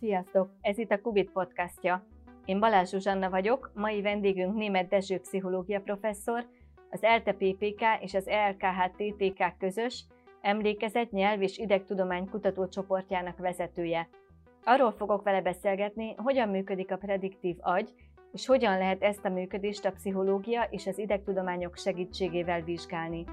Sziasztok! Ez itt a Kubit podcastja. Én Balázs Zsuzsanna vagyok, mai vendégünk német Dezső pszichológia professzor, az ELTE PPK és az ELKH TTK közös emlékezett nyelv és idegtudomány kutatócsoportjának vezetője. Arról fogok vele beszélgetni, hogyan működik a prediktív agy, és hogyan lehet ezt a működést a pszichológia és az idegtudományok segítségével vizsgálni.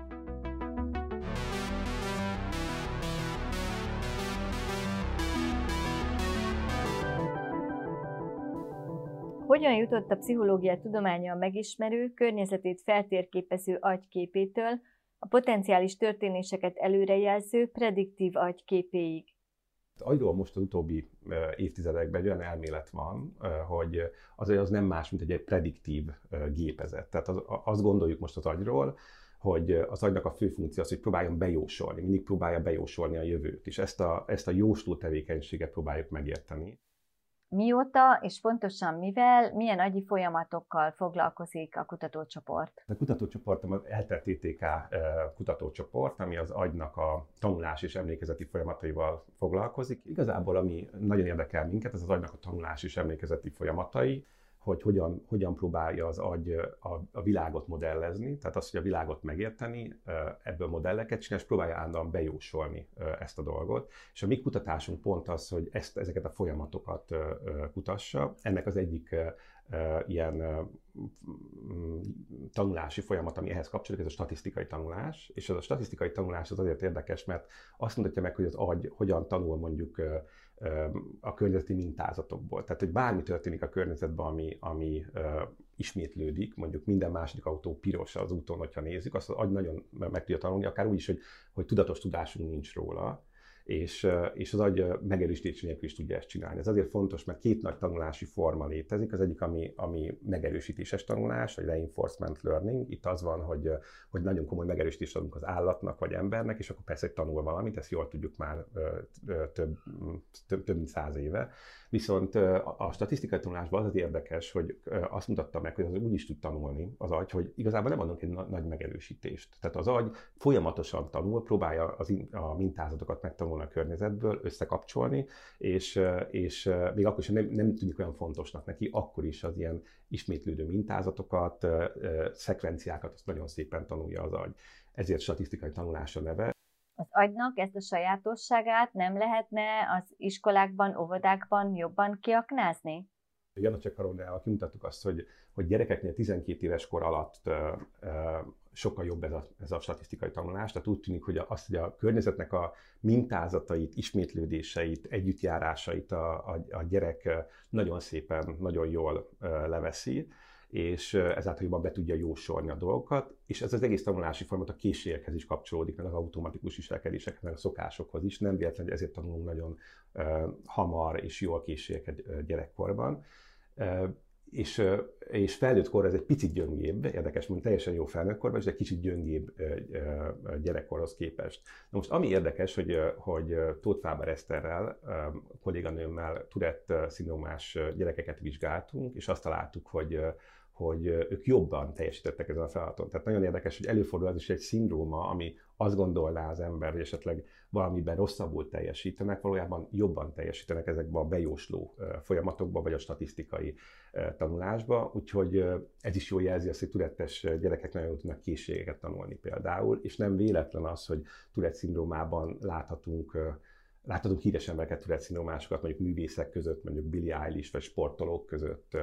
Hogyan jutott a pszichológia tudománya a megismerő, környezetét feltérképező agyképétől a potenciális történéseket előrejelző prediktív agyképéig? Agyról most az utóbbi évtizedekben egy olyan elmélet van, hogy az az nem más, mint egy prediktív gépezet. Tehát az, azt gondoljuk most az agyról, hogy az agynak a fő funkció az, hogy próbáljon bejósolni, mindig próbálja bejósolni a jövőt, és ezt a, ezt a jósló tevékenységet próbáljuk megérteni. Mióta és pontosan mivel, milyen agyi folyamatokkal foglalkozik a kutatócsoport? A kutatócsoport az ELTE TTK kutatócsoport, ami az agynak a tanulás és emlékezeti folyamataival foglalkozik. Igazából ami nagyon érdekel minket, ez az agynak a tanulás és emlékezeti folyamatai, hogy hogyan, hogyan próbálja az agy a, a világot modellezni, tehát azt, hogy a világot megérteni, ebből modelleket csinálni, és próbálja állandóan bejósolni ezt a dolgot. És a mi kutatásunk pont az, hogy ezt, ezeket a folyamatokat kutassa. Ennek az egyik ilyen tanulási folyamat, ami ehhez kapcsolódik, ez a statisztikai tanulás. És ez a statisztikai tanulás az azért érdekes, mert azt mutatja meg, hogy az agy hogyan tanul mondjuk a környezeti mintázatokból. Tehát, hogy bármi történik a környezetben, ami, ami ismétlődik, mondjuk minden második autó piros az úton, hogyha nézzük, azt az agy nagyon meg tudja tanulni, akár úgy is, hogy, hogy tudatos tudásunk nincs róla és, és az agy megerősítés nélkül is tudja ezt csinálni. Ez azért fontos, mert két nagy tanulási forma létezik. Az egyik, ami, ami megerősítéses tanulás, vagy reinforcement learning. Itt az van, hogy, hogy nagyon komoly megerősítést adunk az állatnak vagy embernek, és akkor persze tanul valamit, ezt jól tudjuk már több, több, több mint száz éve. Viszont a statisztikai tanulásban az az érdekes, hogy azt mutatta meg, hogy az úgy is tud tanulni az agy, hogy igazából nem adunk egy nagy megerősítést. Tehát az agy folyamatosan tanul, próbálja az, a mintázatokat megtanulni a környezetből, összekapcsolni, és, és még akkor is nem, nem tűnik olyan fontosnak neki, akkor is az ilyen ismétlődő mintázatokat, szekvenciákat, azt nagyon szépen tanulja az agy. Ezért statisztikai tanulás a neve az agynak ezt a sajátosságát nem lehetne az iskolákban, óvodákban jobban kiaknázni? Janacek Karonával kimutattuk azt, hogy, hogy gyerekeknél 12 éves kor alatt sokkal jobb ez a, ez a statisztikai tanulás. Tehát úgy tűnik, hogy azt, hogy a környezetnek a mintázatait, ismétlődéseit, együttjárásait a, a, a gyerek nagyon szépen, nagyon jól leveszi és ezáltal jobban be tudja jósolni a dolgokat, és ez az egész tanulási folyamat a készségekhez is kapcsolódik, meg az automatikus viselkedésekhez, meg a szokásokhoz is. Nem véletlen, hogy ezért tanulunk nagyon hamar és jól készségeket gyerekkorban. És, és felnőtt kor ez egy picit gyöngébb, érdekes, mint teljesen jó felnőtt korban, és egy kicsit gyöngébb gyerekkorhoz képest. Na most ami érdekes, hogy, hogy Tóth Fáber Eszterrel, kolléganőmmel Tourette szindrómás gyerekeket vizsgáltunk, és azt találtuk, hogy hogy ők jobban teljesítettek ezen a feladaton. Tehát nagyon érdekes, hogy előfordul az is egy szindróma, ami azt gondolná az ember, hogy esetleg valamiben rosszabbul teljesítenek, valójában jobban teljesítenek ezekben a bejósló folyamatokban, vagy a statisztikai tanulásba, úgyhogy ez is jól jelzi azt, hogy tudettes gyerekek nagyon jól tudnak készségeket tanulni például, és nem véletlen az, hogy Tourette szindrómában láthatunk láthatunk híres embereket Tourette szindrómásokat, mondjuk művészek között, mondjuk Billie Eilish vagy sportolók között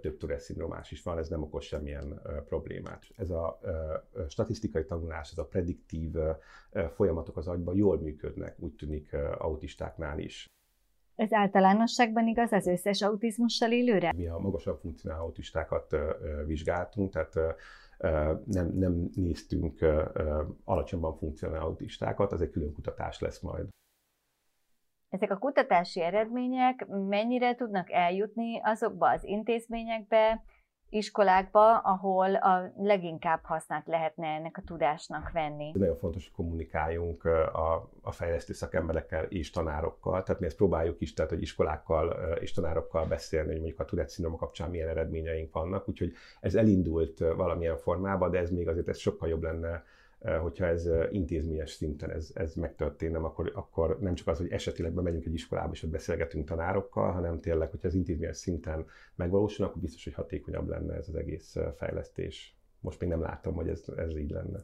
több Tourette szindrómás is van, ez nem okoz semmilyen problémát. Ez a statisztikai tanulás, ez a prediktív folyamatok az agyban jól működnek, úgy tűnik autistáknál is. Ez általánosságban igaz az összes autizmussal élőre? Mi a magasabb funkcionáló autistákat vizsgáltunk, tehát nem, nem néztünk alacsonyban funkcionáló autistákat, az egy külön kutatás lesz majd. Ezek a kutatási eredmények mennyire tudnak eljutni azokba az intézményekbe, iskolákba, ahol a leginkább hasznát lehetne ennek a tudásnak venni. Nagyon fontos, hogy kommunikáljunk a, a fejlesztő szakemberekkel és tanárokkal, tehát mi ezt próbáljuk is, tehát hogy iskolákkal és tanárokkal beszélni, hogy mondjuk a Tourette kapcsán milyen eredményeink vannak, úgyhogy ez elindult valamilyen formában, de ez még azért ez sokkal jobb lenne hogyha ez intézményes szinten ez, ez megtörténne, akkor, akkor nem csak az, hogy esetileg bemegyünk egy iskolába és ott beszélgetünk tanárokkal, hanem tényleg, hogyha ez intézményes szinten megvalósul, akkor biztos, hogy hatékonyabb lenne ez az egész fejlesztés. Most még nem látom, hogy ez, ez így lenne.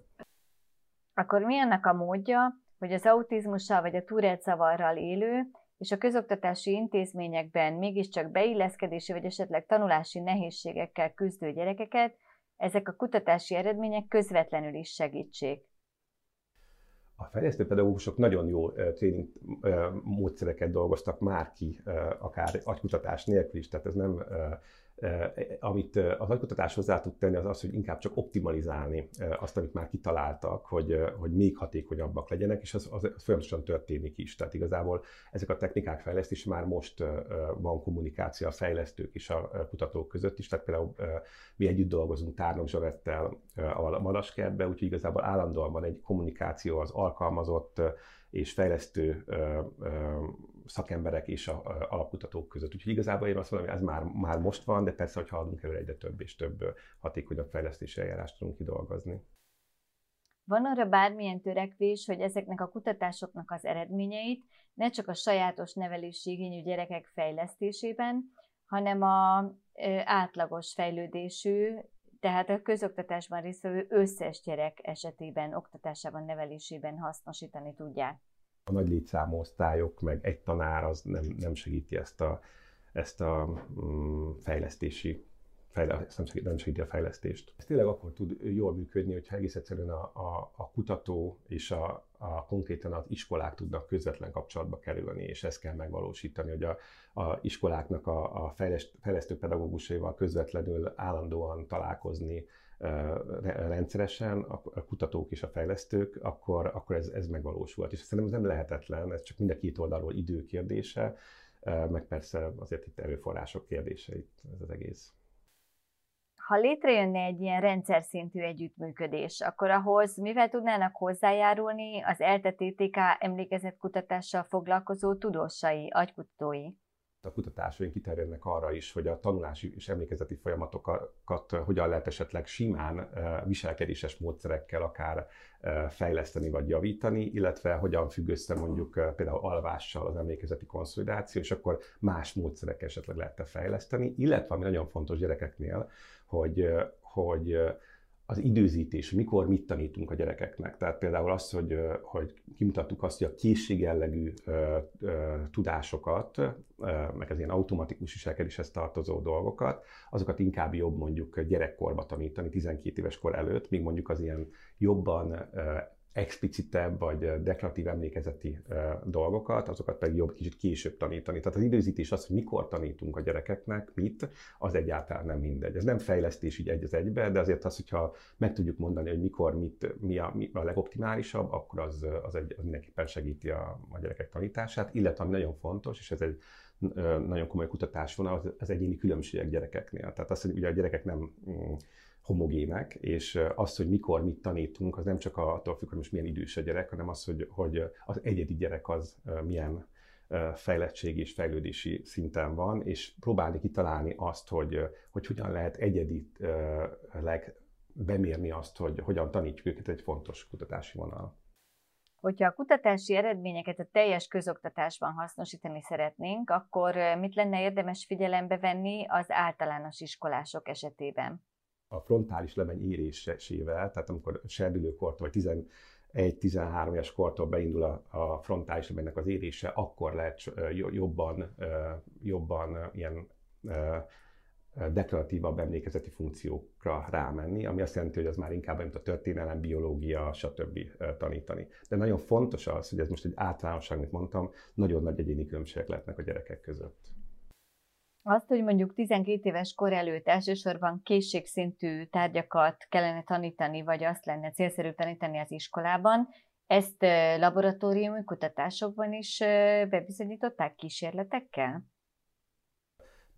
Akkor mi ennek a módja, hogy az autizmussal vagy a Tourette zavarral élő és a közoktatási intézményekben mégiscsak beilleszkedési vagy esetleg tanulási nehézségekkel küzdő gyerekeket ezek a kutatási eredmények közvetlenül is segítsék. A fejlesztő pedagógusok nagyon jó tréning módszereket dolgoztak már ki, akár agykutatás nélkül is, tehát ez nem amit az agykutatás hozzá tud tenni, az az, hogy inkább csak optimalizálni azt, amit már kitaláltak, hogy, hogy még hatékonyabbak legyenek, és az, az, az folyamatosan történik is. Tehát igazából ezek a technikák fejlesztése már most van kommunikáció a fejlesztők és a kutatók között is. Tehát például mi együtt dolgozunk Tárnok Zsavettel a Madaskertbe, úgyhogy igazából állandóan van egy kommunikáció az alkalmazott és fejlesztő szakemberek és a, a alapkutatók között. Úgyhogy igazából én azt mondom, hogy ez már, már most van, de persze, hogy haladunk előre egyre több és több hatékonyabb fejlesztési eljárást tudunk kidolgozni. Van arra bármilyen törekvés, hogy ezeknek a kutatásoknak az eredményeit ne csak a sajátos nevelési igényű gyerekek fejlesztésében, hanem a átlagos fejlődésű, tehát a közoktatásban résztvevő összes gyerek esetében, oktatásában, nevelésében hasznosítani tudják a nagy létszámú osztályok, meg egy tanár az nem, nem segíti ezt a, ezt a um, fejlesztési fejlesztés, nem, segíti, a fejlesztést. Ez tényleg akkor tud jól működni, hogyha egész egyszerűen a, a, a kutató és a, a konkrétan az iskolák tudnak közvetlen kapcsolatba kerülni, és ezt kell megvalósítani, hogy a, a iskoláknak a, a fejleszt, fejlesztő pedagógusaival közvetlenül állandóan találkozni, rendszeresen a kutatók és a fejlesztők, akkor, akkor ez, ez megvalósulhat. És szerintem ez nem lehetetlen, ez csak mind a két oldalról idő kérdése, meg persze azért itt erőforrások kérdése itt ez az egész. Ha létrejönne egy ilyen rendszer szintű együttműködés, akkor ahhoz mivel tudnának hozzájárulni az ELTE TTK emlékezetkutatással foglalkozó tudósai, agykutatói? A kutatásaink kiterjednek arra is, hogy a tanulási és emlékezeti folyamatokat hogyan lehet esetleg simán viselkedéses módszerekkel akár fejleszteni vagy javítani, illetve hogyan függ össze mondjuk például alvással az emlékezeti konszolidáció, és akkor más módszerek esetleg lehet fejleszteni, illetve ami nagyon fontos gyerekeknél, hogy, hogy az időzítés, mikor mit tanítunk a gyerekeknek. Tehát például az, hogy, hogy kimutattuk azt, hogy a készségjellegű tudásokat, meg az ilyen automatikus viselkedéshez tartozó dolgokat, azokat inkább jobb mondjuk gyerekkorba tanítani, 12 éves kor előtt, míg mondjuk az ilyen jobban explicitebb vagy deklaratív emlékezeti dolgokat, azokat pedig jobb kicsit később tanítani. Tehát az időzítés az, hogy mikor tanítunk a gyerekeknek mit, az egyáltalán nem mindegy. Ez nem fejlesztés így egy az egybe, de azért az, hogyha meg tudjuk mondani, hogy mikor mit, mi, a, mi a legoptimálisabb, akkor az, az, egy, az mindenképpen segíti a, a gyerekek tanítását, illetve ami nagyon fontos, és ez egy nagyon komoly kutatás van, az, az egyéni különbségek gyerekeknél. Tehát az, hogy ugye a gyerekek nem mm, homogének, és az, hogy mikor mit tanítunk, az nem csak attól függ, hogy most milyen idős a gyerek, hanem az, hogy, hogy az egyedi gyerek az milyen fejlettség és fejlődési szinten van, és próbálni kitalálni azt, hogy, hogy hogyan lehet egyedileg bemérni azt, hogy hogyan tanítjuk őket egy fontos kutatási vonal. Hogyha a kutatási eredményeket a teljes közoktatásban hasznosítani szeretnénk, akkor mit lenne érdemes figyelembe venni az általános iskolások esetében? A frontális lemeny érésével, tehát amikor serdülőkortól vagy 11-13 éves kortól beindul a, a frontális lemegynek az érése, akkor lehet jobban, jobban ilyen deklaratívabb emlékezeti funkciókra rámenni, ami azt jelenti, hogy az már inkább mint a történelem, biológia, stb. tanítani. De nagyon fontos az, hogy ez most egy általánosság, amit mondtam, nagyon nagy egyéni különbségek lehetnek a gyerekek között. Azt, hogy mondjuk 12 éves kor előtt elsősorban készségszintű tárgyakat kellene tanítani, vagy azt lenne célszerű tanítani az iskolában, ezt laboratóriumi kutatásokban is bebizonyították kísérletekkel?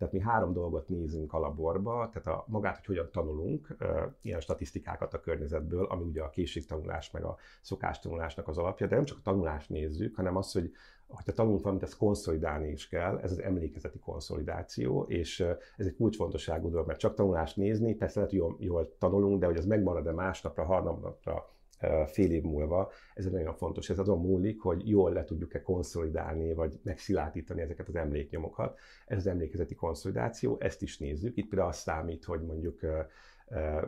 Tehát mi három dolgot nézünk a laborba, tehát a magát, hogy hogyan tanulunk, ilyen statisztikákat a környezetből, ami ugye a készségtanulás meg a szokástanulásnak az alapja, de nem csak a tanulást nézzük, hanem az, hogy ha tanulunk valamit, ezt konszolidálni is kell, ez az emlékezeti konszolidáció, és ez egy kulcsfontosságú dolog, mert csak tanulást nézni, persze lehet, hogy jól, jól tanulunk, de hogy az megmarad-e másnapra, harmadnapra fél év múlva, ez nagyon fontos. Ez azon múlik, hogy jól le tudjuk-e konszolidálni, vagy megszilárdítani ezeket az emléknyomokat. Ez az emlékezeti konszolidáció, ezt is nézzük. Itt például azt számít, hogy mondjuk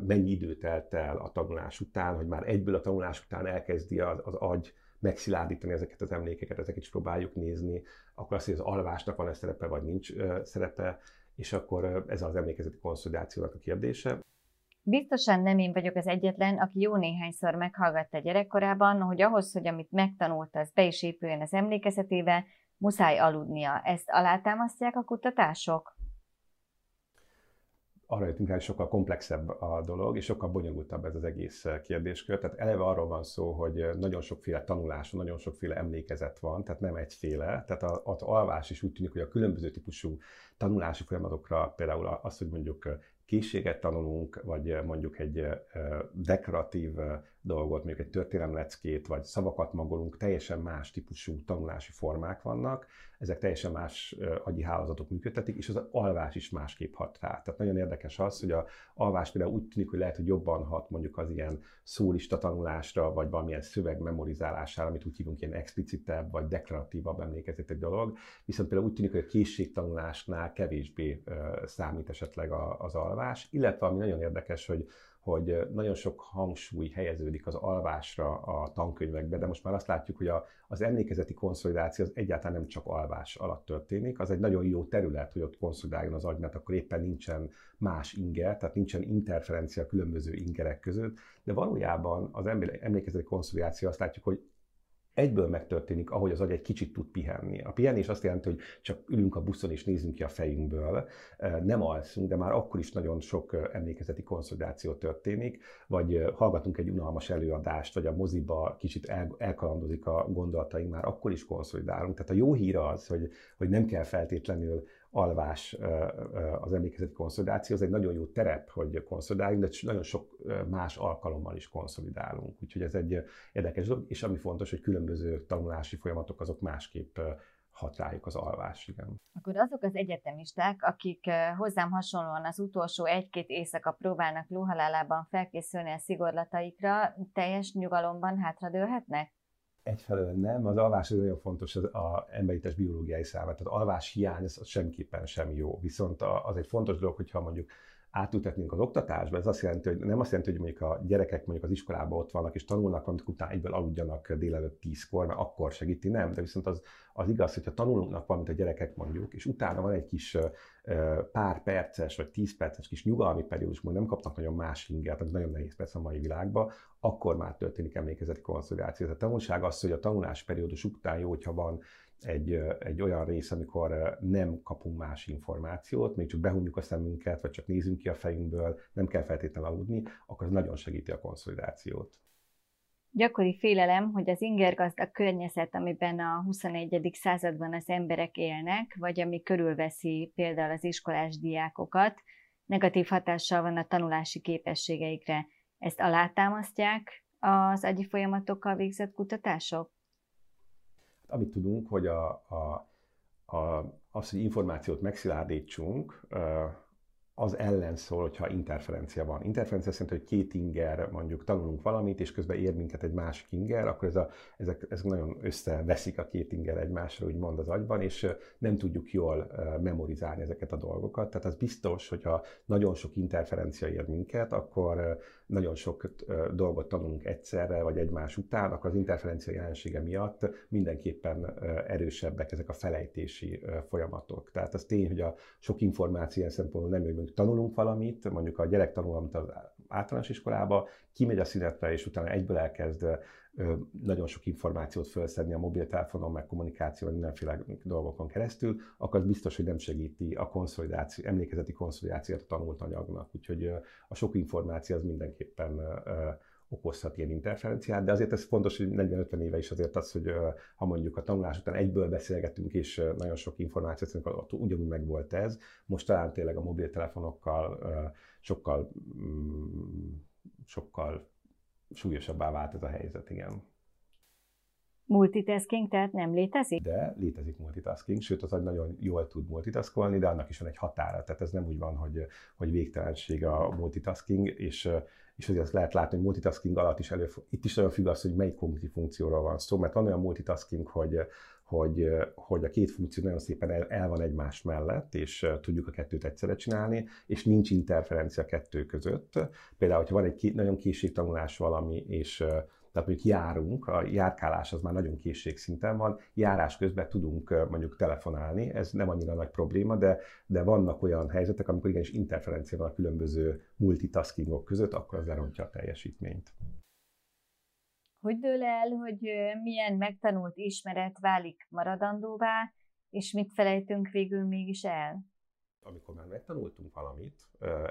mennyi idő telt el a tanulás után, hogy már egyből a tanulás után elkezdi az, az agy megszilárdítani ezeket az emlékeket, ezeket is próbáljuk nézni, akkor azt, hogy az alvásnak van-e szerepe, vagy nincs szerepe, és akkor ez az emlékezeti konszolidációnak a kérdése. Biztosan nem én vagyok az egyetlen, aki jó néhányszor meghallgatta gyerekkorában, hogy ahhoz, hogy amit megtanult, az be is épüljön az emlékezetébe, muszáj aludnia. Ezt alátámasztják a kutatások? arra jöttünk rá, hogy sokkal komplexebb a dolog, és sokkal bonyolultabb ez az egész kérdéskör. Tehát eleve arról van szó, hogy nagyon sokféle tanulás, nagyon sokféle emlékezet van, tehát nem egyféle. Tehát az alvás is úgy tűnik, hogy a különböző típusú tanulási folyamatokra, például az, hogy mondjuk készséget tanulunk, vagy mondjuk egy dekoratív dolgot, mondjuk egy történelemleckét, vagy szavakat magolunk, teljesen más típusú tanulási formák vannak, ezek teljesen más agyi hálózatok működtetik, és az alvás is másképp hat rá. Tehát nagyon érdekes az, hogy a alvás például úgy tűnik, hogy lehet, hogy jobban hat mondjuk az ilyen szólista tanulásra, vagy valamilyen szöveg memorizálására, amit úgy hívunk ilyen explicitebb, vagy deklaratívabb emlékezeti dolog, viszont például úgy tűnik, hogy a készségtanulásnál kevésbé számít esetleg az alvás, illetve ami nagyon érdekes, hogy hogy nagyon sok hangsúly helyeződik az alvásra a tankönyvekbe, de most már azt látjuk, hogy a, az emlékezeti konszolidáció az egyáltalán nem csak alvás alatt történik, az egy nagyon jó terület, hogy ott konszolidáljon az agy, mert akkor éppen nincsen más inger, tehát nincsen interferencia különböző ingerek között, de valójában az emlékezeti konszolidáció azt látjuk, hogy egyből megtörténik, ahogy az agy egy kicsit tud pihenni. A pihenés azt jelenti, hogy csak ülünk a buszon és nézünk ki a fejünkből, nem alszunk, de már akkor is nagyon sok emlékezeti konszolidáció történik, vagy hallgatunk egy unalmas előadást, vagy a moziba kicsit el, elkalandozik a gondolataink, már akkor is konszolidálunk. Tehát a jó hír az, hogy, hogy nem kell feltétlenül alvás az emlékezeti konszolidáció, az egy nagyon jó terep, hogy konszolidáljunk, de nagyon sok más alkalommal is konszolidálunk. Úgyhogy ez egy érdekes dolog, és ami fontos, hogy különböző tanulási folyamatok azok másképp hat rájuk az alvás, igen. Akkor azok az egyetemisták, akik hozzám hasonlóan az utolsó egy-két éjszaka próbálnak lóhalálában felkészülni a szigorlataikra, teljes nyugalomban hátradőlhetnek? Egyfelől nem, az alvás nagyon fontos az a emberites biológiai számára, tehát alvás hiány az semmiképpen sem jó. Viszont az egy fontos dolog, hogyha mondjuk átültetnénk az oktatásba, ez azt jelenti, hogy nem azt jelenti, hogy mondjuk a gyerekek mondjuk az iskolában ott vannak és tanulnak, amikor utána egyből aludjanak délelőtt tízkor, mert akkor segíti, nem, de viszont az, az igaz, hogyha tanulnak valamit a gyerekek mondjuk, és utána van egy kis pár perces vagy tíz perces kis nyugalmi periódus, hogy nem kapnak nagyon más ingert, ez nagyon nehéz persze a mai világban, akkor már történik emlékezeti konszolidáció. a tanulság az, hogy a tanulás periódus után jó, hogyha van egy, egy olyan rész, amikor nem kapunk más információt, még csak behunjuk a szemünket, vagy csak nézünk ki a fejünkből, nem kell feltétlenül aludni, akkor az nagyon segíti a konszolidációt. Gyakori félelem, hogy az ingergazdag környezet, amiben a 21. században az emberek élnek, vagy ami körülveszi például az iskolás diákokat, negatív hatással van a tanulási képességeikre. Ezt alátámasztják az agyi folyamatokkal végzett kutatások? Amit tudunk, hogy a, a, a, az, hogy információt megszilárdítsunk, az ellen szól, hogyha interferencia van. Interferencia szerint, hogy két inger mondjuk tanulunk valamit, és közben ér minket egy másik inger, akkor ez a, ezek, ezek nagyon összeveszik a két inger egymásra, úgy mond az agyban, és nem tudjuk jól memorizálni ezeket a dolgokat. Tehát az biztos, hogyha nagyon sok interferencia ér minket, akkor nagyon sok dolgot tanulunk egyszerre, vagy egymás után, akkor az interferencia jelensége miatt mindenképpen erősebbek ezek a felejtési folyamatok. Tehát az tény, hogy a sok információ ilyen szempontból nem jövünk, tanulunk valamit, mondjuk a gyerek tanul valamit az általános iskolába, kimegy a szünetre, és utána egyből elkezd nagyon sok információt felszedni a mobiltelefonon, meg kommunikáció, mindenféle dolgokon keresztül, akkor az biztos, hogy nem segíti a konszolidáció, emlékezeti konszolidációt a tanult anyagnak. Úgyhogy a sok információ az mindenképpen okozhat ilyen interferenciát, de azért ez fontos, hogy 40-50 éve is azért az, hogy ha mondjuk a tanulás után egyből beszélgetünk, és nagyon sok információt szerint ott ugyanúgy meg volt ez, most talán tényleg a mobiltelefonokkal sokkal, mm, sokkal súlyosabbá vált ez a helyzet, igen. Multitasking tehát nem létezik? De létezik multitasking, sőt az agy nagyon jól tud multitaskolni, de annak is van egy határa. Tehát ez nem úgy van, hogy, hogy végtelenség a multitasking, és, és azért azt lehet látni, hogy multitasking alatt is elő, itt is nagyon függ az, hogy melyik kognitív funkcióról van szó, mert van olyan multitasking, hogy, hogy, hogy a két funkció nagyon szépen el, el van egymás mellett, és tudjuk a kettőt egyszerre csinálni, és nincs interferencia a kettő között. Például, hogyha van egy nagyon készségtanulás valami, és tehát mondjuk járunk, a járkálás az már nagyon készségszinten van, járás közben tudunk mondjuk telefonálni, ez nem annyira nagy probléma, de, de vannak olyan helyzetek, amikor igenis interferencia van a különböző multitaskingok között, akkor az lerontja a teljesítményt. Hogy dől el, hogy milyen megtanult ismeret válik maradandóvá, és mit felejtünk végül mégis el? Amikor már megtanultunk valamit,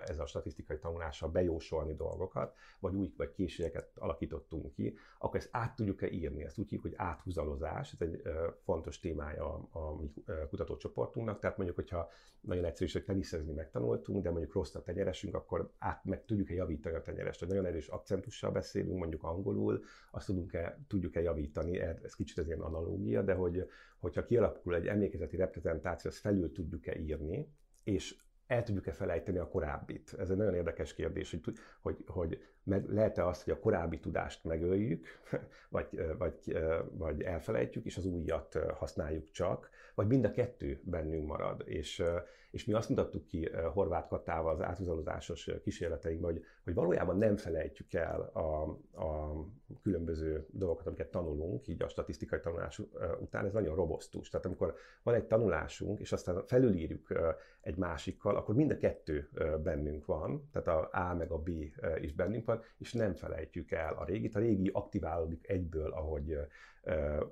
ez a statisztikai tanulással bejósolni dolgokat, vagy új vagy készségeket alakítottunk ki, akkor ezt át tudjuk-e írni? Ezt úgy hívjuk, hogy áthúzalozás, ez egy fontos témája a, mi kutatócsoportunknak. Tehát mondjuk, hogyha nagyon egyszerű, hogy teniszezni megtanultunk, de mondjuk rossz a tenyeresünk, akkor át meg tudjuk-e javítani a tenyerest. Hogy nagyon erős akcentussal beszélünk, mondjuk angolul, azt tudunk-e, tudjuk-e javítani, ez kicsit ez ilyen analógia, de hogy, hogyha kialakul egy emlékezeti reprezentáció, azt felül tudjuk-e írni, és el tudjuk-e felejteni a korábbit? Ez egy nagyon érdekes kérdés, hogy, hogy, hogy meg lehet-e azt, hogy a korábbi tudást megöljük, vagy, vagy, vagy elfelejtjük, és az újat használjuk csak, vagy mind a kettő bennünk marad. És, és mi azt mutattuk ki Horváth Katával az áthúzalozásos kísérleteinkben, hogy, hogy valójában nem felejtjük el a, a különböző dolgokat, amiket tanulunk, így a statisztikai tanulás után, ez nagyon robosztus. Tehát amikor van egy tanulásunk, és aztán felülírjuk egy másikkal, akkor mind a kettő bennünk van, tehát a A meg a B is bennünk van, és nem felejtjük el a régit. A régi aktiválódik egyből, ahogy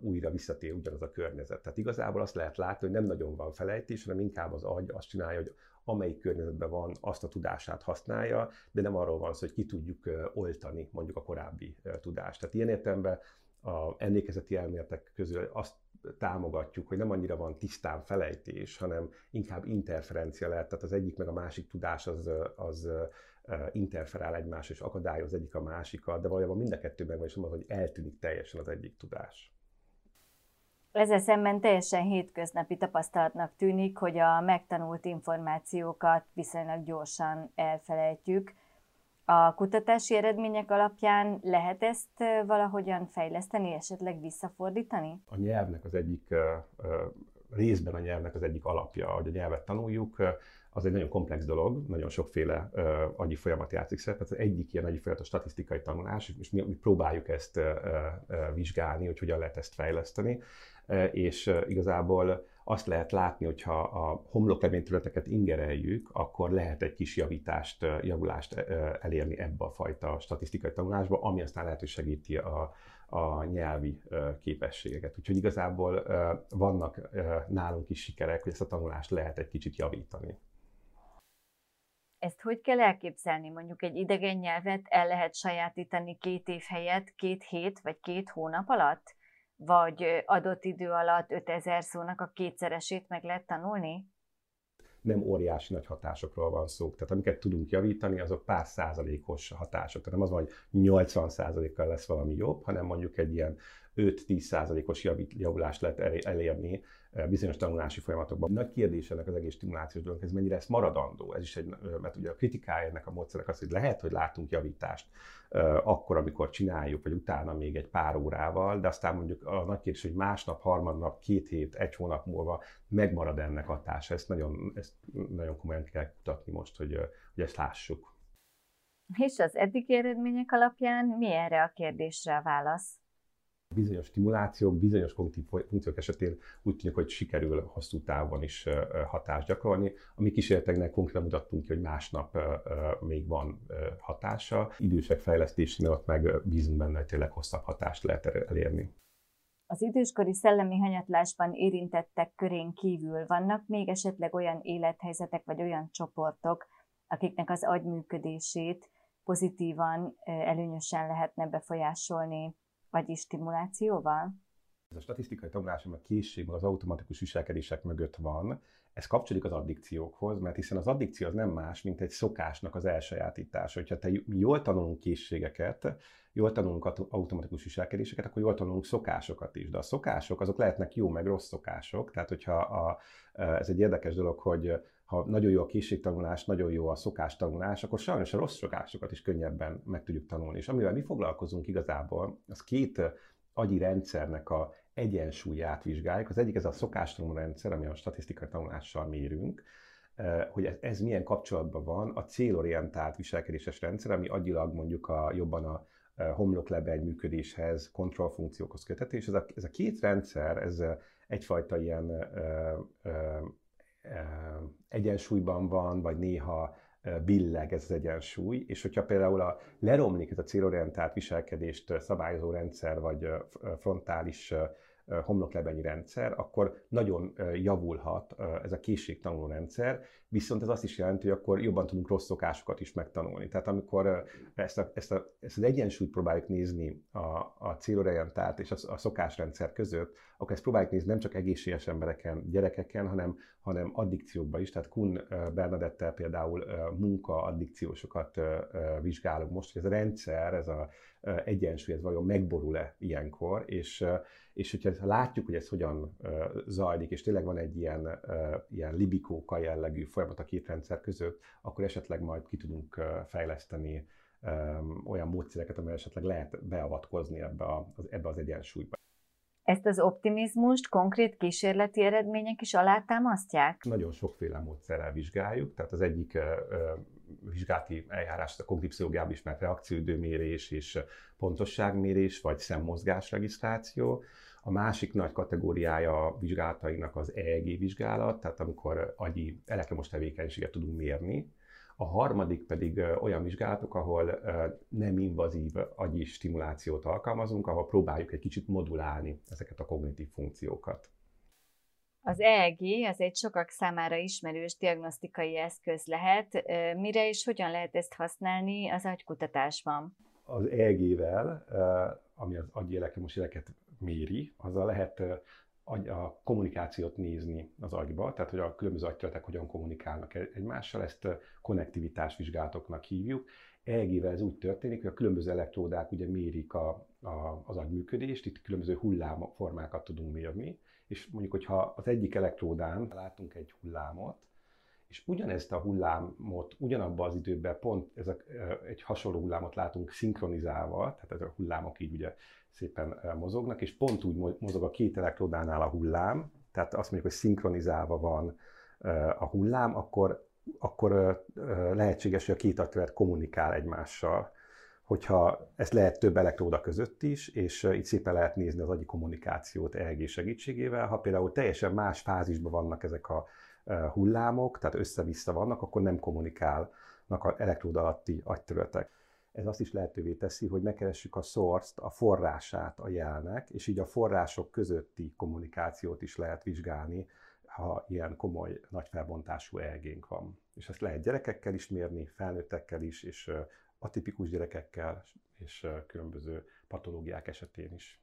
újra visszatér ugyanaz a környezet. Tehát igazából azt lehet látni, hogy nem nagyon van felejtés, hanem inkább az agy azt csinálja, hogy amelyik környezetben van, azt a tudását használja, de nem arról van szó, hogy ki tudjuk oltani mondjuk a korábbi tudást. Tehát ilyen értelemben a emlékezeti elméletek közül azt támogatjuk, hogy nem annyira van tisztán felejtés, hanem inkább interferencia lehet, tehát az egyik meg a másik tudás az, az interferál egymás és akadályoz egyik a másikat, de valójában mind a kettőben van, és az, hogy eltűnik teljesen az egyik tudás. Ezzel szemben teljesen hétköznapi tapasztalatnak tűnik, hogy a megtanult információkat viszonylag gyorsan elfelejtjük. A kutatási eredmények alapján lehet ezt valahogyan fejleszteni, esetleg visszafordítani? A nyelvnek az egyik részben a nyelvnek az egyik alapja, hogy a nyelvet tanuljuk, az egy nagyon komplex dolog, nagyon sokféle uh, agyi folyamat játszik szerepet. Az egyik ilyen agyi folyamat a statisztikai tanulás, és mi, mi próbáljuk ezt uh, uh, vizsgálni, hogy hogyan lehet ezt fejleszteni, uh, és uh, igazából azt lehet látni, hogyha a homloklevényterületeket ingereljük, akkor lehet egy kis javítást, javulást elérni ebbe a fajta statisztikai tanulásba, ami aztán lehet, hogy segíti a, a nyelvi képességeket. Úgyhogy igazából vannak nálunk is sikerek, hogy ezt a tanulást lehet egy kicsit javítani. Ezt hogy kell elképzelni? Mondjuk egy idegen nyelvet el lehet sajátítani két év helyett két hét vagy két hónap alatt? Vagy adott idő alatt 5000 szónak a kétszeresét meg lehet tanulni? nem óriási nagy hatásokról van szó. Tehát amiket tudunk javítani, azok pár százalékos hatások. Tehát nem az van, hogy 80 százalékkal lesz valami jobb, hanem mondjuk egy ilyen 5-10 százalékos javulást lehet elérni eh, bizonyos tanulási folyamatokban. Nagy kérdés ennek az egész stimulációs dolog, ez mennyire ez maradandó. Ez is egy, mert ugye a kritikája ennek a módszerek az, hogy lehet, hogy látunk javítást eh, akkor, amikor csináljuk, vagy utána még egy pár órával, de aztán mondjuk a nagy kérdés, hogy másnap, harmadnap, két hét, egy hónap múlva megmarad ennek hatása. Ezt nagyon, ezt nagyon komolyan kell kutatni most, hogy, eh, hogy ezt lássuk. És az eddigi eredmények alapján mi erre a kérdésre a válasz? Bizonyos stimulációk, bizonyos kognitív funkciók esetén úgy tűnik, hogy sikerül hosszú távon is hatást gyakorolni. A mi kísérleteknek konkrétan mutattunk ki, hogy másnap még van hatása. Idősek fejlesztésénél ott meg bízunk benne, hogy tényleg hosszabb hatást lehet elérni. Az időskori szellemi hanyatlásban érintettek körén kívül vannak még esetleg olyan élethelyzetek vagy olyan csoportok, akiknek az agyműködését pozitívan, előnyösen lehetne befolyásolni vagyis stimulációval? Ez a statisztikai tanulás, ami a készség, az automatikus viselkedések mögött van, ez kapcsolódik az addikciókhoz, mert hiszen az addikció az nem más, mint egy szokásnak az elsajátítása. Hogyha te jól tanulunk készségeket, jól tanulunk automatikus viselkedéseket, akkor jól tanulunk szokásokat is. De a szokások, azok lehetnek jó meg rossz szokások. Tehát, hogyha a, ez egy érdekes dolog, hogy ha nagyon jó a készségtanulás, nagyon jó a szokástanulás, akkor sajnos a rossz szokásokat is könnyebben meg tudjuk tanulni. És amivel mi foglalkozunk igazából, az két agyi rendszernek a egyensúlyát vizsgáljuk. Az egyik ez a szokástanuló rendszer, ami a statisztikai tanulással mérünk, hogy ez, milyen kapcsolatban van a célorientált viselkedéses rendszer, ami agyilag mondjuk a, jobban a homloklebeny működéshez, kontrollfunkciókhoz köthető, és ez a, ez a két rendszer, ez egyfajta ilyen ö, ö, egyensúlyban van, vagy néha billeg ez az egyensúly, és hogyha például a, leromlik ez a célorientált viselkedést szabályozó rendszer, vagy frontális homloklebenyi rendszer, akkor nagyon javulhat ez a készségtanuló rendszer, viszont ez azt is jelenti, hogy akkor jobban tudunk rossz szokásokat is megtanulni. Tehát amikor ezt, a, ezt, a, ezt az egyensúlyt próbáljuk nézni a, a célorientált és a, a szokásrendszer között, akkor ezt próbáljuk nézni nem csak egészséges embereken, gyerekeken, hanem, hanem addikciókban is. Tehát Kun Bernadettel például munka addikciósokat vizsgálunk most, hogy ez a rendszer, ez a egyensúly, ez vajon megborul-e ilyenkor, és, és hogyha látjuk, hogy ez hogyan zajlik, és tényleg van egy ilyen, ilyen libikóka jellegű folyamat a két rendszer között, akkor esetleg majd ki tudunk fejleszteni olyan módszereket, amely esetleg lehet beavatkozni ebbe, a, ebbe az egyensúlyba. Ezt az optimizmust konkrét kísérleti eredmények is alátámasztják? Nagyon sokféle módszerrel vizsgáljuk, tehát az egyik vizsgálati eljárás a kognitív pszichológiában ismert reakcióidőmérés és pontosságmérés, vagy szemmozgás regisztráció. A másik nagy kategóriája a vizsgálatainak az EEG vizsgálat, tehát amikor agyi elektromos tevékenységet tudunk mérni. A harmadik pedig olyan vizsgálatok, ahol nem invazív agyi stimulációt alkalmazunk, ahol próbáljuk egy kicsit modulálni ezeket a kognitív funkciókat. Az EEG az egy sokak számára ismerős diagnosztikai eszköz lehet. Mire és hogyan lehet ezt használni az agykutatásban? Az EEG-vel, ami az agyi elektromos méri, azzal lehet a kommunikációt nézni az agyba, tehát hogy a különböző agyterületek hogyan kommunikálnak e-, egymással, ezt konektivitás vizsgálatoknak hívjuk. EEG-vel ez úgy történik, hogy a különböző elektródák ugye mérik a, a, az agyműködést, itt különböző hullámformákat tudunk mérni, és mondjuk, hogyha az egyik elektródán látunk egy hullámot, és ugyanezt a hullámot ugyanabban az időben pont ez a, egy hasonló hullámot látunk szinkronizálva, tehát ez a hullámok így ugye szépen mozognak, és pont úgy mozog a két elektródánál a hullám, tehát azt mondjuk, hogy szinkronizálva van a hullám, akkor, akkor lehetséges, hogy a két agyterület kommunikál egymással hogyha ezt lehet több elektróda között is, és itt szépen lehet nézni az agyi kommunikációt EEG segítségével. Ha például teljesen más fázisban vannak ezek a hullámok, tehát össze-vissza vannak, akkor nem kommunikálnak a elektróda alatti agyterületek. Ez azt is lehetővé teszi, hogy megkeressük a source a forrását a jelnek, és így a források közötti kommunikációt is lehet vizsgálni, ha ilyen komoly, nagy felbontású EEG-nk van. És ezt lehet gyerekekkel is mérni, felnőttekkel is, és atipikus gyerekekkel és különböző patológiák esetén is.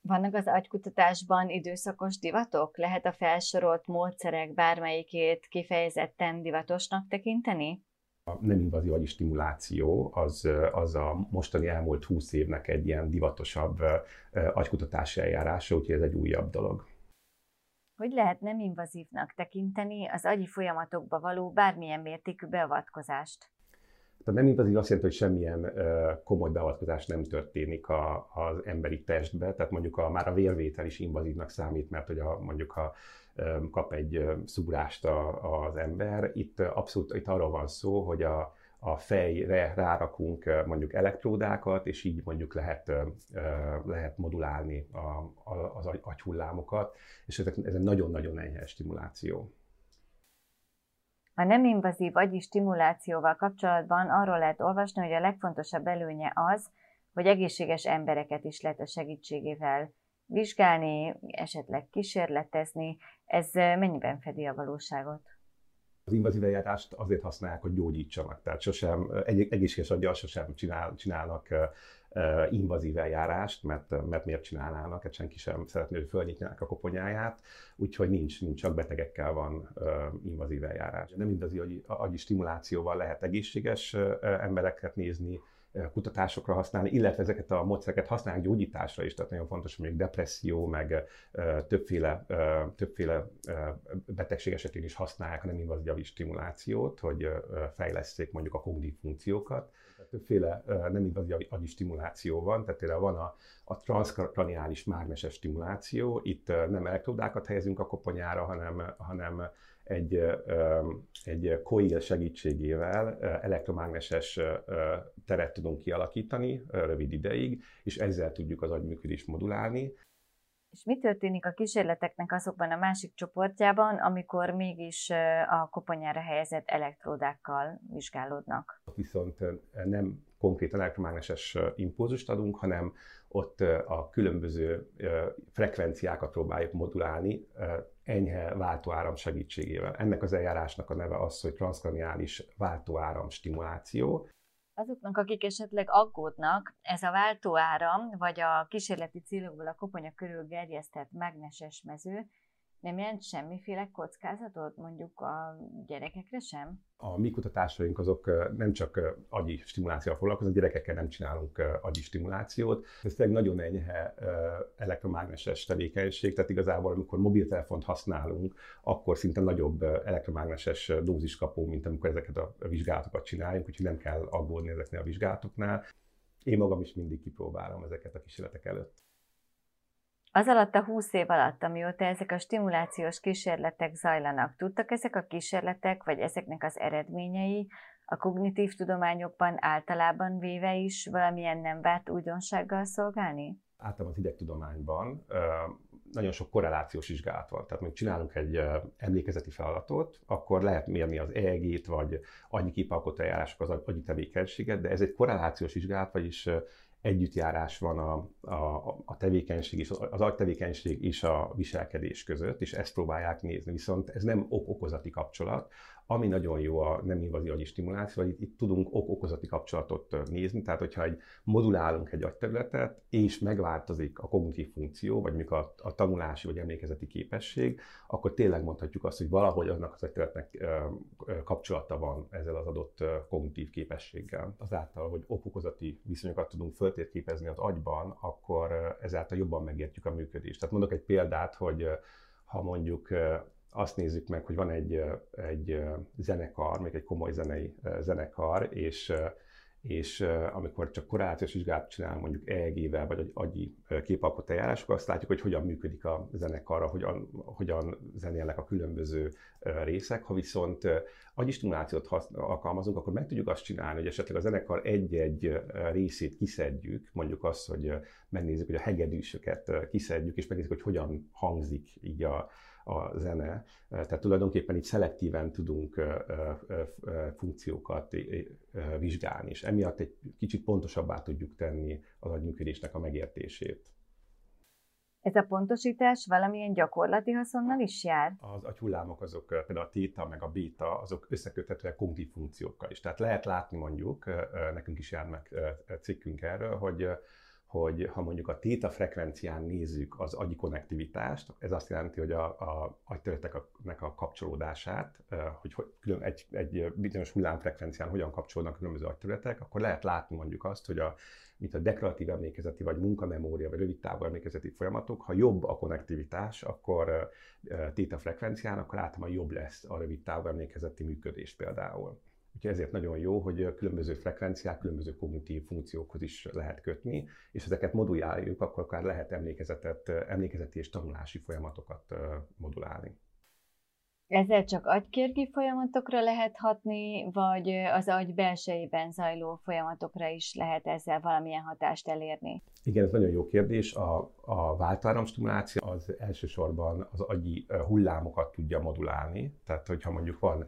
Vannak az agykutatásban időszakos divatok? Lehet a felsorolt módszerek bármelyikét kifejezetten divatosnak tekinteni? Nem invazív agyi stimuláció az, az a mostani elmúlt húsz évnek egy ilyen divatosabb agykutatási eljárása, úgyhogy ez egy újabb dolog. Hogy lehet nem invazívnak tekinteni az agyi folyamatokba való bármilyen mértékű beavatkozást? Tehát nem invazív azt jelenti, hogy semmilyen komoly beavatkozás nem történik a, az emberi testbe, tehát mondjuk a, már a vérvétel is invazívnak számít, mert hogy a, mondjuk ha kap egy szúrást a, az ember, itt abszolút itt arról van szó, hogy a, a fejre rárakunk mondjuk elektródákat, és így mondjuk lehet, lehet modulálni a, a, az agyhullámokat, és ez, ez egy nagyon-nagyon enyhe stimuláció. A nem invazív agyi stimulációval kapcsolatban arról lehet olvasni, hogy a legfontosabb előnye az, hogy egészséges embereket is lehet a segítségével vizsgálni, esetleg kísérletezni. Ez mennyiben fedi a valóságot? Az invazív eljárást azért használják, hogy gyógyítsanak. Tehát sosem, egészséges aggyal sosem csinál, csinálnak invazív eljárást, mert, mert miért csinálnának, hát senki sem szeretné, hogy fölnyitják a koponyáját, úgyhogy nincs, nincs csak betegekkel van invazív eljárás. Nem invazi agyi, agyi stimulációval lehet egészséges embereket nézni, kutatásokra használni, illetve ezeket a módszereket használják gyógyításra is, tehát nagyon fontos, hogy mondjuk depresszió, meg többféle, többféle betegség esetén is használják a nem invazív stimulációt, hogy fejleszték mondjuk a kognitív funkciókat. Többféle nem invazív agyi stimuláció van, tehát például van a, a transkraniális mágneses stimuláció, itt nem elektródákat helyezünk a koponyára, hanem, hanem egy, egy coil segítségével elektromágneses teret tudunk kialakítani rövid ideig, és ezzel tudjuk az agyműködést modulálni. És mi történik a kísérleteknek azokban a másik csoportjában, amikor mégis a koponyára helyezett elektródákkal vizsgálódnak? Viszont nem konkrétan elektromágneses impulzust adunk, hanem ott a különböző frekvenciákat próbáljuk modulálni enyhe váltóáram segítségével. Ennek az eljárásnak a neve az, hogy transzkraniális váltóáram stimuláció. Azoknak, akik esetleg aggódnak, ez a váltóáram, vagy a kísérleti célokból a koponya körül gerjesztett mágneses mező nem jelent semmiféle kockázatot mondjuk a gyerekekre sem? A mi kutatásaink azok nem csak agyi stimulációval foglalkoznak, gyerekekkel nem csinálunk agyi stimulációt. Ez tényleg nagyon enyhe elektromágneses tevékenység, tehát igazából amikor mobiltelefont használunk, akkor szinte nagyobb elektromágneses dózis kapó, mint amikor ezeket a vizsgálatokat csináljuk, úgyhogy nem kell aggódni ezeknél a vizsgálatoknál. Én magam is mindig kipróbálom ezeket a kísérletek előtt. Az alatt a 20 év alatt, amióta ezek a stimulációs kísérletek zajlanak, tudtak ezek a kísérletek, vagy ezeknek az eredményei a kognitív tudományokban általában véve is valamilyen nem várt újdonsággal szolgálni? Általában az idegtudományban nagyon sok korrelációs vizsgálat van. Tehát, mondjuk csinálunk egy emlékezeti feladatot, akkor lehet mérni az EEG-t, vagy annyi képalkotó eljárások az agyi tevékenységet, de ez egy korrelációs vizsgálat, vagyis együttjárás van a, a, a tevékenység és az agytevékenység és a viselkedés között, és ezt próbálják nézni. Viszont ez nem ok-okozati kapcsolat, ami nagyon jó a nem invazív agyi stimuláció, hogy itt, itt tudunk ok-okozati kapcsolatot nézni, tehát hogyha egy modulálunk egy agyterületet, és megváltozik a kognitív funkció, vagy mikor a, a tanulási vagy emlékezeti képesség, akkor tényleg mondhatjuk azt, hogy valahogy annak az agyterületnek kapcsolata van ezzel az adott kognitív képességgel. Azáltal, hogy ok-okozati viszonyokat tudunk föltérképezni az agyban, akkor ezáltal jobban megértjük a működést. Tehát mondok egy példát, hogy ha mondjuk azt nézzük meg, hogy van egy, egy zenekar, még egy komoly zenei zenekar, és, és amikor csak korrelációs vizsgát csinál, mondjuk EEG-vel, vagy agyi képalkotó eljárásokkal, azt látjuk, hogy hogyan működik a zenekarra, hogyan, hogyan zenélnek a különböző részek. Ha viszont agyi stimulációt alkalmazunk, akkor meg tudjuk azt csinálni, hogy esetleg a zenekar egy-egy részét kiszedjük, mondjuk azt, hogy megnézzük, hogy a hegedűsöket kiszedjük, és megnézzük, hogy hogyan hangzik így a, a zene. Tehát tulajdonképpen itt szelektíven tudunk funkciókat vizsgálni, és emiatt egy kicsit pontosabbá tudjuk tenni az agyműködésnek a megértését. Ez a pontosítás valamilyen gyakorlati haszonnal is jár? Az agyhullámok azok, például a téta meg a béta, azok összeköthetőek kognitív funkciókkal is. Tehát lehet látni mondjuk, nekünk is jár meg cikkünk erről, hogy hogy ha mondjuk a téta frekvencián nézzük az agyi konnektivitást, ez azt jelenti, hogy a, a agyterületeknek a kapcsolódását, hogy, külön egy, egy bizonyos hullámfrekvencián hogyan kapcsolódnak különböző agyterületek, akkor lehet látni mondjuk azt, hogy a, mint a deklaratív emlékezeti, vagy munkamemória, vagy rövid távú emlékezeti folyamatok, ha jobb a konnektivitás, akkor téta frekvencián, akkor általában jobb lesz a rövid távú emlékezeti működés például. Úgyhogy ezért nagyon jó, hogy különböző frekvenciák, különböző kognitív funkciókhoz is lehet kötni, és ezeket moduláljuk, akkor akár lehet emlékezetet, emlékezeti és tanulási folyamatokat modulálni. Ezzel csak agykérgi folyamatokra lehet hatni, vagy az agy belsejében zajló folyamatokra is lehet ezzel valamilyen hatást elérni? Igen, ez nagyon jó kérdés. A, a váltáramstimuláció az elsősorban az agyi hullámokat tudja modulálni. Tehát, hogyha mondjuk van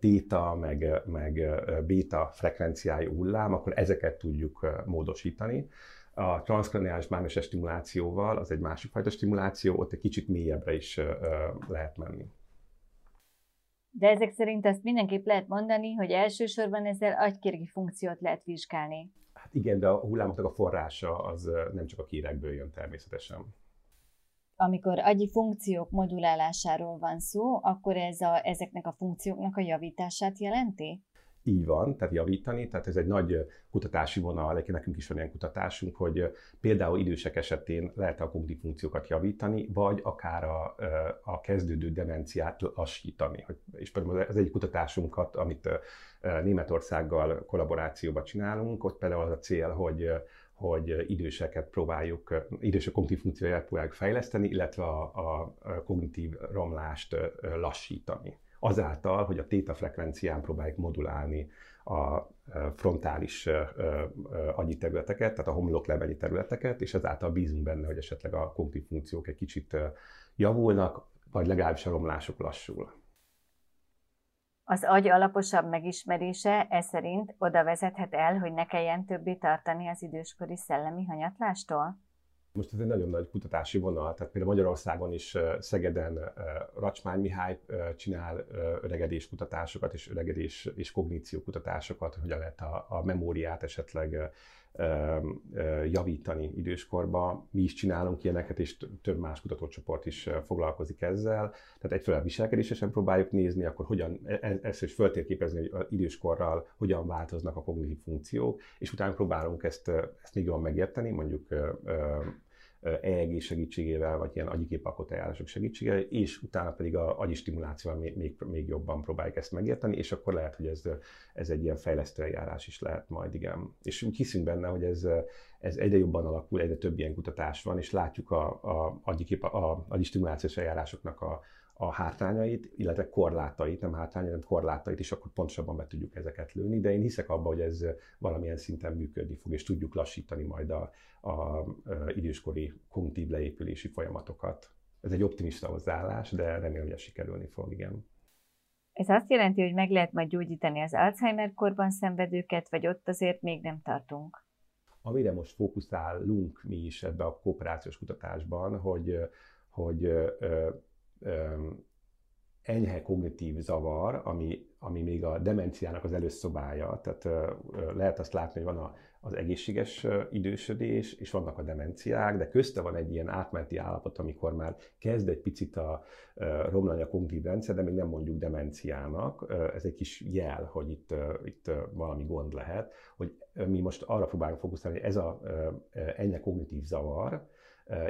téta, meg, meg béta frekvenciájú hullám, akkor ezeket tudjuk módosítani. A transzkraniális mágneses stimulációval, az egy másik fajta stimuláció, ott egy kicsit mélyebbre is lehet menni. De ezek szerint azt mindenképp lehet mondani, hogy elsősorban ezzel agykérgi funkciót lehet vizsgálni. Hát igen, de a hullámoknak a forrása az nem csak a kérekből jön természetesen. Amikor agyi funkciók modulálásáról van szó, akkor ez a, ezeknek a funkcióknak a javítását jelenti? Így van, tehát javítani, tehát ez egy nagy kutatási vonal, nekünk is van ilyen kutatásunk, hogy például idősek esetén lehet a kognitív funkciókat javítani, vagy akár a, a kezdődő demenciát lassítani. És például az egyik kutatásunkat, amit Németországgal kollaborációban csinálunk, ott például az a cél, hogy hogy időseket próbáljuk, idősek kognitív funkcióját próbáljuk fejleszteni, illetve a, a kognitív romlást lassítani azáltal, hogy a téta frekvencián próbáljuk modulálni a frontális agyi területeket, tehát a homlokleveli területeket, és ezáltal bízunk benne, hogy esetleg a kognitív funkciók egy kicsit javulnak, vagy legalábbis a romlások lassul. Az agy alaposabb megismerése e szerint oda vezethet el, hogy ne kelljen többé tartani az időskori szellemi hanyatlástól? Most ez egy nagyon nagy kutatási vonal, tehát például Magyarországon is Szegeden Racsmány Mihály csinál öregedés kutatásokat és öregedés és kogníció kutatásokat, hogyan lehet a, a memóriát esetleg javítani időskorban. Mi is csinálunk ilyeneket, és több más kutatócsoport is foglalkozik ezzel. Tehát egyfelől viselkedésesen próbáljuk nézni, akkor hogyan, e, e, ezt is föltérképezni, hogy időskorral hogyan változnak a kognitív funkciók, és utána próbálunk ezt, ezt még jobban megérteni, mondjuk EEG segítségével, vagy ilyen agyi képalkotó eljárások segítségével, és utána pedig a agyi stimulációval még, még, még jobban próbáljuk ezt megérteni, és akkor lehet, hogy ez, ez egy ilyen fejlesztő eljárás is lehet majd, igen. És úgy hiszünk benne, hogy ez, ez egyre jobban alakul, egyre több ilyen kutatás van, és látjuk a, a, agyi, kép, a agyi stimulációs eljárásoknak a, a hátrányait, illetve korlátait, nem hátrányait, hanem korlátait is, akkor pontosabban be tudjuk ezeket lőni, de én hiszek abba, hogy ez valamilyen szinten működni fog, és tudjuk lassítani majd a, a, a időskori kognitív leépülési folyamatokat. Ez egy optimista hozzáállás, de remélem, hogy ez sikerülni fog, igen. Ez azt jelenti, hogy meg lehet majd gyógyítani az Alzheimer korban szenvedőket, vagy ott azért még nem tartunk? Amire most fókuszálunk mi is ebbe a kooperációs kutatásban, hogy, hogy enyhe kognitív zavar, ami, ami még a demenciának az előszobája. Tehát lehet azt látni, hogy van az egészséges idősödés, és vannak a demenciák, de közte van egy ilyen átmeneti állapot, amikor már kezd egy picit a romlani a kognitív rendszer, de még nem mondjuk demenciának. Ez egy kis jel, hogy itt, itt valami gond lehet, hogy mi most arra próbálunk fókuszálni, hogy ez a enyhe kognitív zavar,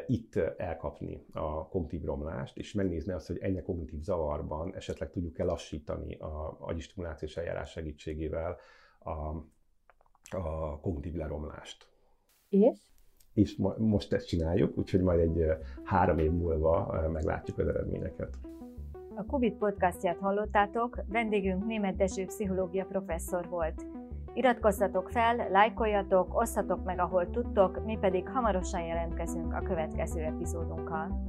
itt elkapni a kognitív romlást, és megnézni azt, hogy ennyi kognitív zavarban esetleg tudjuk-e lassítani a agyistimulációs eljárás segítségével a, a kognitív leromlást. És? És most ezt csináljuk, úgyhogy majd egy három év múlva meglátjuk az eredményeket. A Kubit podcastját hallottátok, vendégünk német Dezső pszichológia professzor volt. Iratkozzatok fel, lájkoljatok, osszatok meg, ahol tudtok, mi pedig hamarosan jelentkezünk a következő epizódunkkal.